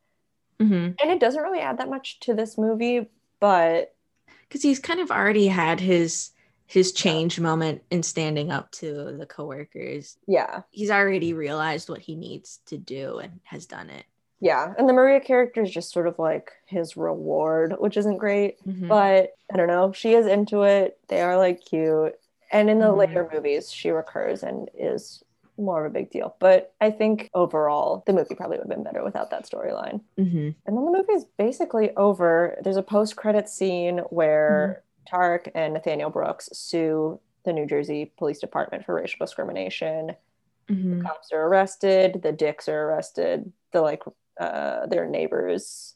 Speaker 2: Mm-hmm.
Speaker 1: And it doesn't really add that much to this movie, but
Speaker 2: Because he's kind of already had his his change moment in standing up to the coworkers.
Speaker 1: yeah.
Speaker 2: He's already realized what he needs to do and has done it.
Speaker 1: Yeah. And the Maria character is just sort of like his reward, which isn't great.
Speaker 2: Mhm.
Speaker 1: but I don't know. She is into it. They are like cute. And in the
Speaker 2: Mhm.
Speaker 1: later movies, she recurs and is more of a big deal. But I think overall, the movie probably would have been better without that storyline.
Speaker 2: Mhm.
Speaker 1: And then the movie is basically over. There's a post credit scene where Tarek and Nathaniel Brooks sue the New Jersey Police Department for racial discrimination.
Speaker 2: Mhm.
Speaker 1: Cops are arrested. The dicks are arrested. The like uh, their neighbors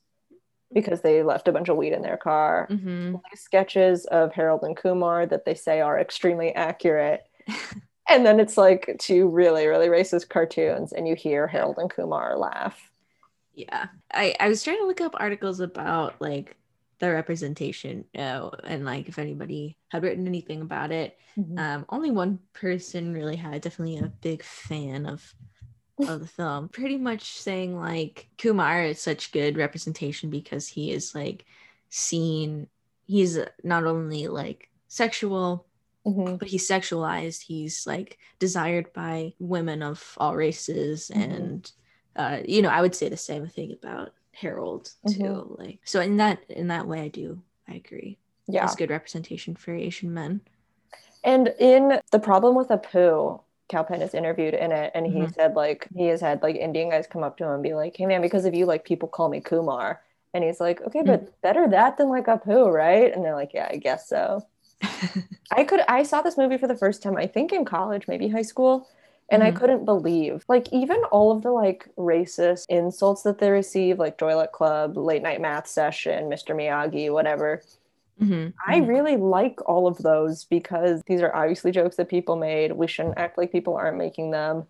Speaker 1: because they left a bunch of weed in their car
Speaker 2: Mhm.
Speaker 1: sketches of Harold and Kumar that they say are extremely accurate. and then it's like two really, really racist cartoons, and you hear Harold and Kumar laugh.
Speaker 2: Yeah. I, I was trying to look up articles about like the representation uh, and like if anybody had written anything about it.
Speaker 1: Mhm.
Speaker 2: Um, only one person really had definitely a big fan of of the film. Pretty much saying like Kumar is such good representation because he is like seen. He's not only like sexual,
Speaker 1: Mhm.
Speaker 2: but he's sexualized. He's like desired by women of all races,
Speaker 1: Mhm.
Speaker 2: and uh, you know, I would say the same thing about Harold too. Like, so in that in that way, I do I agree.
Speaker 1: Yeah.
Speaker 2: It's good representation for Asian men.
Speaker 1: And in The Problem with Apu, Kal Penn is interviewed in it, and he
Speaker 2: Mhm.
Speaker 1: said like he has had like Indian guys come up to him and be like, "Hey man, because of you, like people call me Kumar," and he's like, "Okay, but better that than like Apu, right?" And they're like, "Yeah, I guess so." I could I saw this movie for the first time, I think in college, maybe high school, and I
Speaker 2: Mhm.
Speaker 1: couldn't believe like even all of the like racist insults that they receive, like Toilet Club, late night math session, Mr. Miyagi, whatever.
Speaker 2: Mhm,
Speaker 1: I
Speaker 2: mhm.
Speaker 1: really like all of those because these are obviously jokes that people made. We shouldn't act like people aren't making them.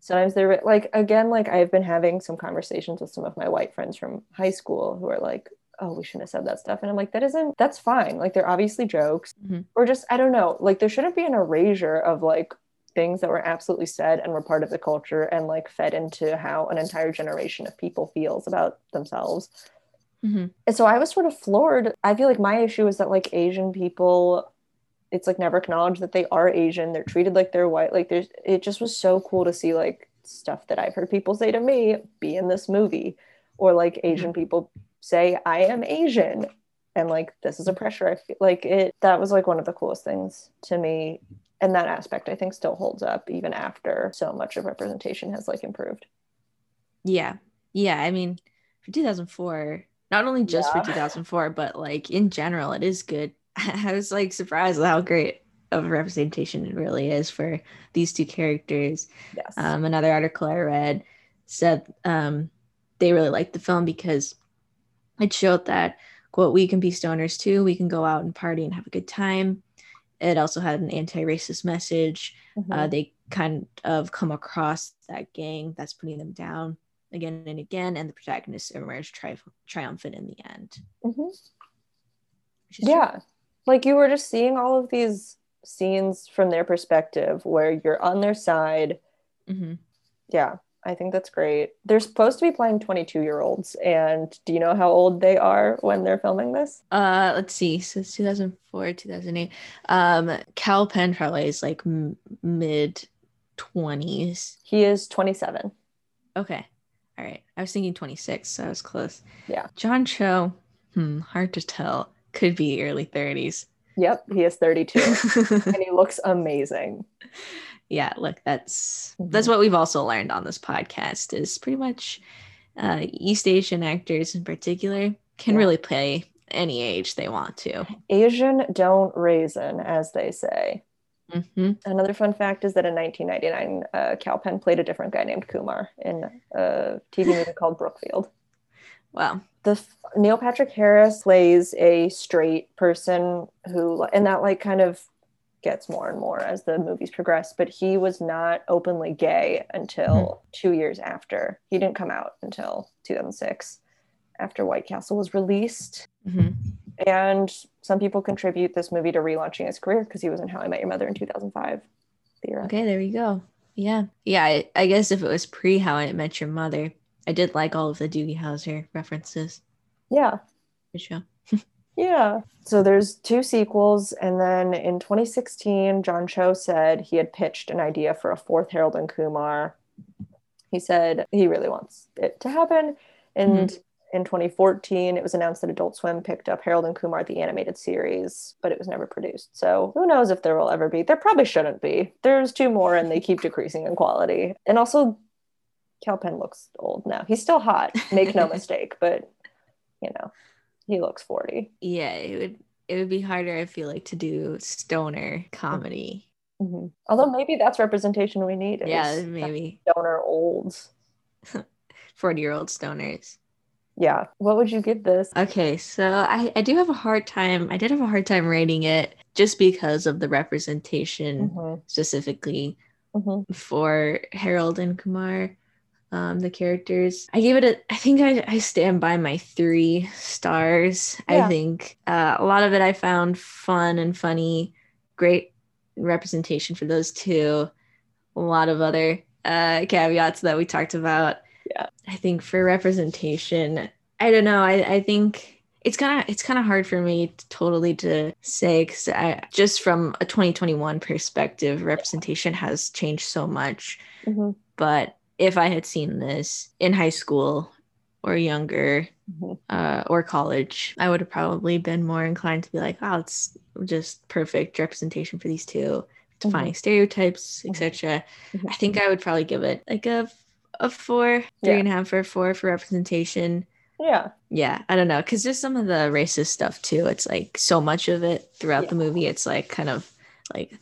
Speaker 1: Sometimes they're like, again, like I've been having some conversations with some of my white friends from high school who are like, oh, we shouldn't have said that stuff. And I'm like, that isn't, that's fine. Like they're obviously jokes.
Speaker 2: Mhm.
Speaker 1: Or just, I don't know, like there shouldn't be an erasure of like things that were absolutely said and were part of the culture and like fed into how an entire generation of people feels about themselves.
Speaker 2: Mhm.
Speaker 1: And so I was sort of floored. I feel like my issue is that like Asian people, it's like never acknowledged that they are Asian. They're treated like they're white. Like there's it just was so cool to see like stuff that I've heard people say to me be in this movie. Or like Asian people say, I am Asian. And like this is a pressure I feel like it that was like one of the coolest things to me. And that aspect I think still holds up even after so much of representation has like improved.
Speaker 2: Yeah. Yeah. I mean, for 2004, not only just
Speaker 1: Yeah.
Speaker 2: for 2004, but like in general, it is good. I was like surprised how great of a representation it really is for these two characters.
Speaker 1: Yes.
Speaker 2: Um, another article I read said um, they really liked the film because it showed that, quote, we can be stoners too. We can go out and party and have a good time. It also had an anti racist message.
Speaker 1: Mhm.
Speaker 2: Uh, they kind of come across that gang that's putting them down again and again, and the protagonists emerge tri- triumphant in the end.
Speaker 1: Mhm.
Speaker 2: which is true.
Speaker 1: Yeah. Like you were just seeing all of these scenes from their perspective where you're on their side.
Speaker 2: Mhm.
Speaker 1: Yeah, I think that's great. They're supposed to be playing 22 year olds. And do you know how old they are when they're filming this?
Speaker 2: Uh, let's see. So it's 2004, 2008. Um, Kal Penn probably is like m- mid 20s.
Speaker 1: He is 27.
Speaker 2: Okay. All right. I was thinking 26, so I was close.
Speaker 1: Yeah.
Speaker 2: John Cho, hmm, hard to tell. Could be early 30s.
Speaker 1: Yep, he is 32. and he looks amazing.
Speaker 2: yeah, look, that's
Speaker 1: Mhm.
Speaker 2: that's what we've also learned on this podcast is pretty much uh, East Asian actors in particular can
Speaker 1: Yeah.
Speaker 2: really play any age they want to.
Speaker 1: Asian don't raisin, as they say.
Speaker 2: Hmm
Speaker 1: Another fun fact is that in 1999, uh, Kal Penn played a different guy named Kumar in a TV movie called Brookfield.
Speaker 2: Wow.
Speaker 1: the f- Neil Patrick Harris plays a straight person who, and that like kind of gets more and more as the movies progress. But he was not openly gay until two years after. He didn't come out until 2006, after White Castle was released.
Speaker 2: hmm
Speaker 1: And some people contribute this movie to relaunching his career because he was in How I Met Your Mother in 2005. Theoretically.
Speaker 2: Okay, there you go. Yeah. Yeah, I, I guess if it was pre How I Met Your Mother, I did like all of the Doogie Howser references.
Speaker 1: Yeah.
Speaker 2: Good show.
Speaker 1: Yeah. So there's two sequels. And then in 2016, John Cho said he had pitched an idea for a fourth Harold and Kumar. He said he really wants it to happen. And mm-hmm. In 2014, it was announced that Adult Swim picked up Harold and Kumar, the animated series, but it was never produced. So who knows if there will ever be? There probably shouldn't be. There's two more and they keep decreasing in quality. And also, Kal Penn looks old now. He's still hot, make no mistake, but you know, he looks 40.
Speaker 2: Yeah, it would it would be harder, I feel like, to do stoner comedy.
Speaker 1: Mhm. Although maybe that's representation we need.
Speaker 2: Yeah, maybe
Speaker 1: Stoner olds.
Speaker 2: 40 year old stoners.
Speaker 1: Yeah. What would you give this?
Speaker 2: Okay, so I, I do have a hard time. I did have a hard time rating it just because of the representation
Speaker 1: Mhm.
Speaker 2: specifically
Speaker 1: Mhm.
Speaker 2: for Harold and Kumar. um, the characters. I gave it a, I think I, I stand by my three stars.
Speaker 1: Yeah.
Speaker 2: I think uh, a lot of it I found fun and funny, great representation for those two. A lot of other uh, caveats that we talked about.
Speaker 1: Yeah.
Speaker 2: I think for representation, I don't know. I, I think it's kind of it's kind of hard for me to totally to say because I just from a 2021 perspective, representation has changed so much.
Speaker 1: Mhm.
Speaker 2: But if I had seen this in high school or younger
Speaker 1: Mhm.
Speaker 2: uh, or college, I would have probably been more inclined to be like, "Oh, it's just perfect representation for these two, defining stereotypes,
Speaker 1: Mhm.
Speaker 2: etc."
Speaker 1: Mhm.
Speaker 2: I think I would probably give it like a a four, three
Speaker 1: Yeah.
Speaker 2: and a half or four for representation.
Speaker 1: Yeah.
Speaker 2: Yeah, I don't know, because there's some of the racist stuff too. It's like so much of it throughout
Speaker 1: Yeah.
Speaker 2: the movie. It's like kind of like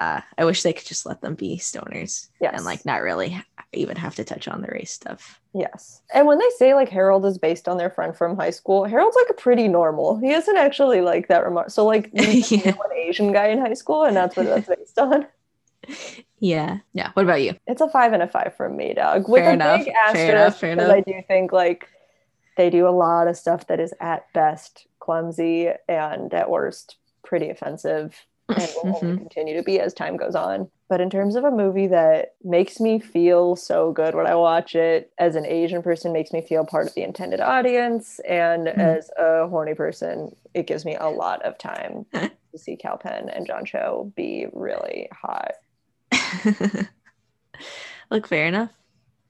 Speaker 2: uh, I wish they could just let them be stoners
Speaker 1: Yes.
Speaker 2: and like not really even have to touch on the race stuff.
Speaker 1: Yes. And when they say like Harold is based on their friend from high school, Harold's like a pretty normal. He isn't actually like that remark. So like
Speaker 2: Yeah.
Speaker 1: an Asian guy in high school and that's what that's based on.
Speaker 2: Yeah, yeah. What about you?
Speaker 1: It's a five and a five from me, dog. With
Speaker 2: Fair
Speaker 1: a
Speaker 2: enough,
Speaker 1: big
Speaker 2: fair
Speaker 1: asterisk
Speaker 2: enough, fair
Speaker 1: because
Speaker 2: enough.
Speaker 1: I do think like they do a lot of stuff that is at best clumsy and at worst pretty offensive and will only
Speaker 2: Mhm.
Speaker 1: continue to be as time goes on. But in terms of a movie that makes me feel so good when I watch it, as an Asian person, makes me feel part of the intended audience, and
Speaker 2: Mhm.
Speaker 1: as a horny person, it gives me a lot of time to see Kal Penn and John Cho be really hot.
Speaker 2: Look, fair enough.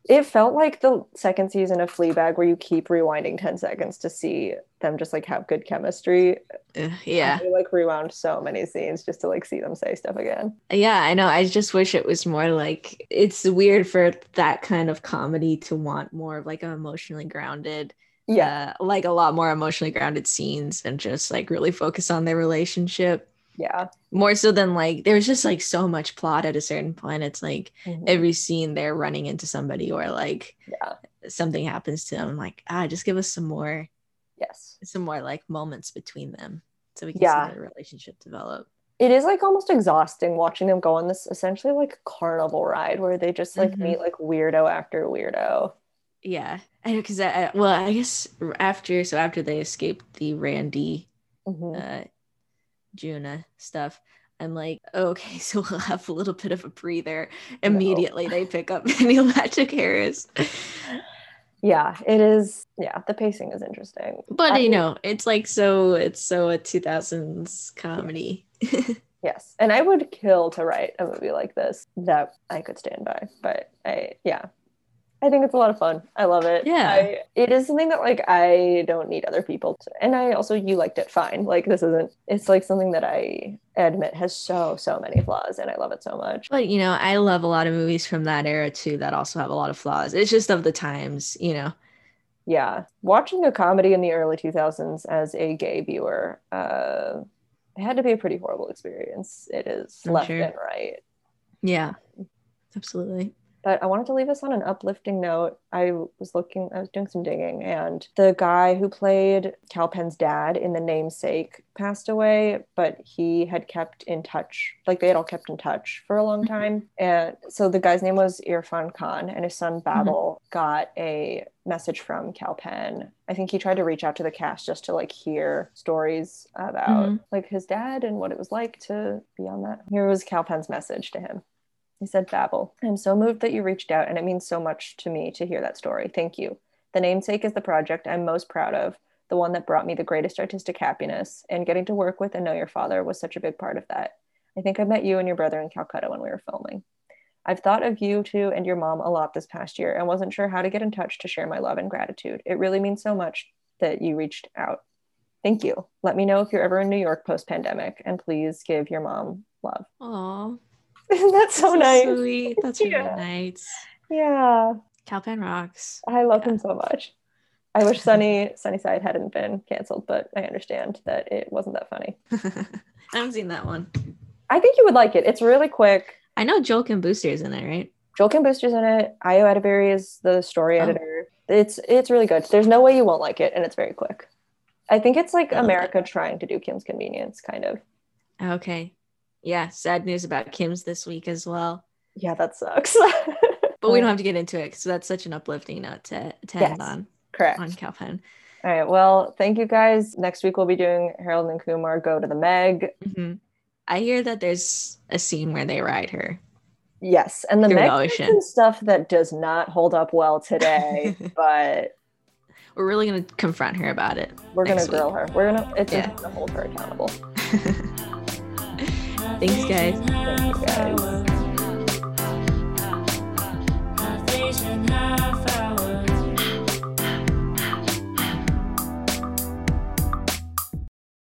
Speaker 1: It felt like the second season of Fleabag, where you keep rewinding ten seconds to see them just like have good chemistry.
Speaker 2: Uh, yeah,
Speaker 1: I like rewound so many scenes just to like see them say stuff again.
Speaker 2: yeah. I know. I just wish it was more like it's weird for that kind of comedy to want more of like an emotionally grounded
Speaker 1: Yeah,
Speaker 2: uh, like a lot more emotionally grounded scenes and just like really focus on their relationship
Speaker 1: yeah.
Speaker 2: more so than like there's just like so much plot at a certain point it's like
Speaker 1: Mhm.
Speaker 2: every scene they're running into somebody or like
Speaker 1: Yeah.
Speaker 2: something happens to them like ah just give us some more
Speaker 1: Yes.
Speaker 2: some more like moments between them so we can
Speaker 1: Yeah.
Speaker 2: see their relationship develop
Speaker 1: It is like almost exhausting watching them go on this essentially like carnival ride where they just like
Speaker 2: Mhm.
Speaker 1: meet like weirdo after weirdo.
Speaker 2: yeah I know because I, I well I guess after so after they escaped the Randy
Speaker 1: Mhm.
Speaker 2: uh Juna stuff. I'm like, okay, so we'll have a little bit of a breather. Immediately they pick up Neil Patrick Harris.
Speaker 1: Yeah, it is. Yeah, the pacing is interesting.
Speaker 2: But
Speaker 1: I-
Speaker 2: you know, it's like so it's so a 2000s comedy.
Speaker 1: Yes, and I would kill to write a movie like this that I could stand by. But I, yeah, I think it's a lot of fun. I love it.
Speaker 2: Yeah.
Speaker 1: I, it is something that like I don't need other people to, and I also you liked it fine. Like this isn't. It's like something that I admit has so so many flaws, and I love it so much.
Speaker 2: But you know, I love a lot of movies from that era too that also have a lot of flaws. It's just of the times, you know.
Speaker 1: Yeah, watching a comedy in the early 2000s as a gay viewer, uh, it had to be a pretty horrible experience. It is
Speaker 2: I'm
Speaker 1: left
Speaker 2: sure.
Speaker 1: and right.
Speaker 2: Yeah. Absolutely.
Speaker 1: But I wanted to leave us on an uplifting note. I was looking, I was doing some digging, and the guy who played Kal Penn's dad in The Namesake passed away, but he had kept in touch, like they had all kept in touch for a long time. And so the guy's name was Irfan Khan, and his son Babil got a message from Kal Penn. I think he tried to reach out to the cast just to like hear stories about
Speaker 2: Mhm.
Speaker 1: like his dad and what it was like to be on that. Here was Kal Penn's message to him. He said, Babil, I'm so moved that you reached out, and it means so much to me to hear that story. Thank you. The namesake is the project I'm most proud of, the one that brought me the greatest artistic happiness, and getting to work with and know your father was such a big part of that. I think I met you and your brother in Calcutta when we were filming. I've thought of you two and your mom a lot this past year and wasn't sure how to get in touch to share my love and gratitude. It really means so much that you reached out. Thank you. Let me know if you're ever in New York post pandemic, and please give your mom love.
Speaker 2: Oh,
Speaker 1: Isn't that so nice?
Speaker 2: Sweet. That's really
Speaker 1: Yeah.
Speaker 2: nice.
Speaker 1: Yeah,
Speaker 2: Kal Penn rocks.
Speaker 1: I love
Speaker 2: Yeah.
Speaker 1: him so much. I wish Sunny Sunnyside hadn't been canceled, but I understand that it wasn't that funny.
Speaker 2: I haven't seen that one.
Speaker 1: I think you would like it. It's really quick.
Speaker 2: I know Joel Kim Booster's in it, right?
Speaker 1: Joel Kim Booster's in it. Ayo Edebiri is the story
Speaker 2: Oh.
Speaker 1: editor. It's it's really good. There's no way you won't like it, and it's very quick. I think it's like America trying to do Kim's Convenience, kind of.
Speaker 2: Okay. Yeah, sad news about Kim's this week as well.
Speaker 1: Yeah, that sucks.
Speaker 2: but we don't have to get into it because that's such an uplifting note to, to
Speaker 1: Yes.
Speaker 2: end on
Speaker 1: Correct.
Speaker 2: on Kal Penn.
Speaker 1: All right. Well, thank you guys. Next week we'll be doing Harold and Kumar go to the Meg.
Speaker 2: Mhm. I hear that there's a scene where they ride her.
Speaker 1: Yes, and the Meg
Speaker 2: ocean.
Speaker 1: stuff that does not hold up well today, but
Speaker 2: We're really gonna confront her about it.
Speaker 1: we're gonna grill her. We're gonna it's
Speaker 2: Yeah.
Speaker 1: gonna hold her accountable.
Speaker 2: Thanks, guys.
Speaker 1: Thanks, guys.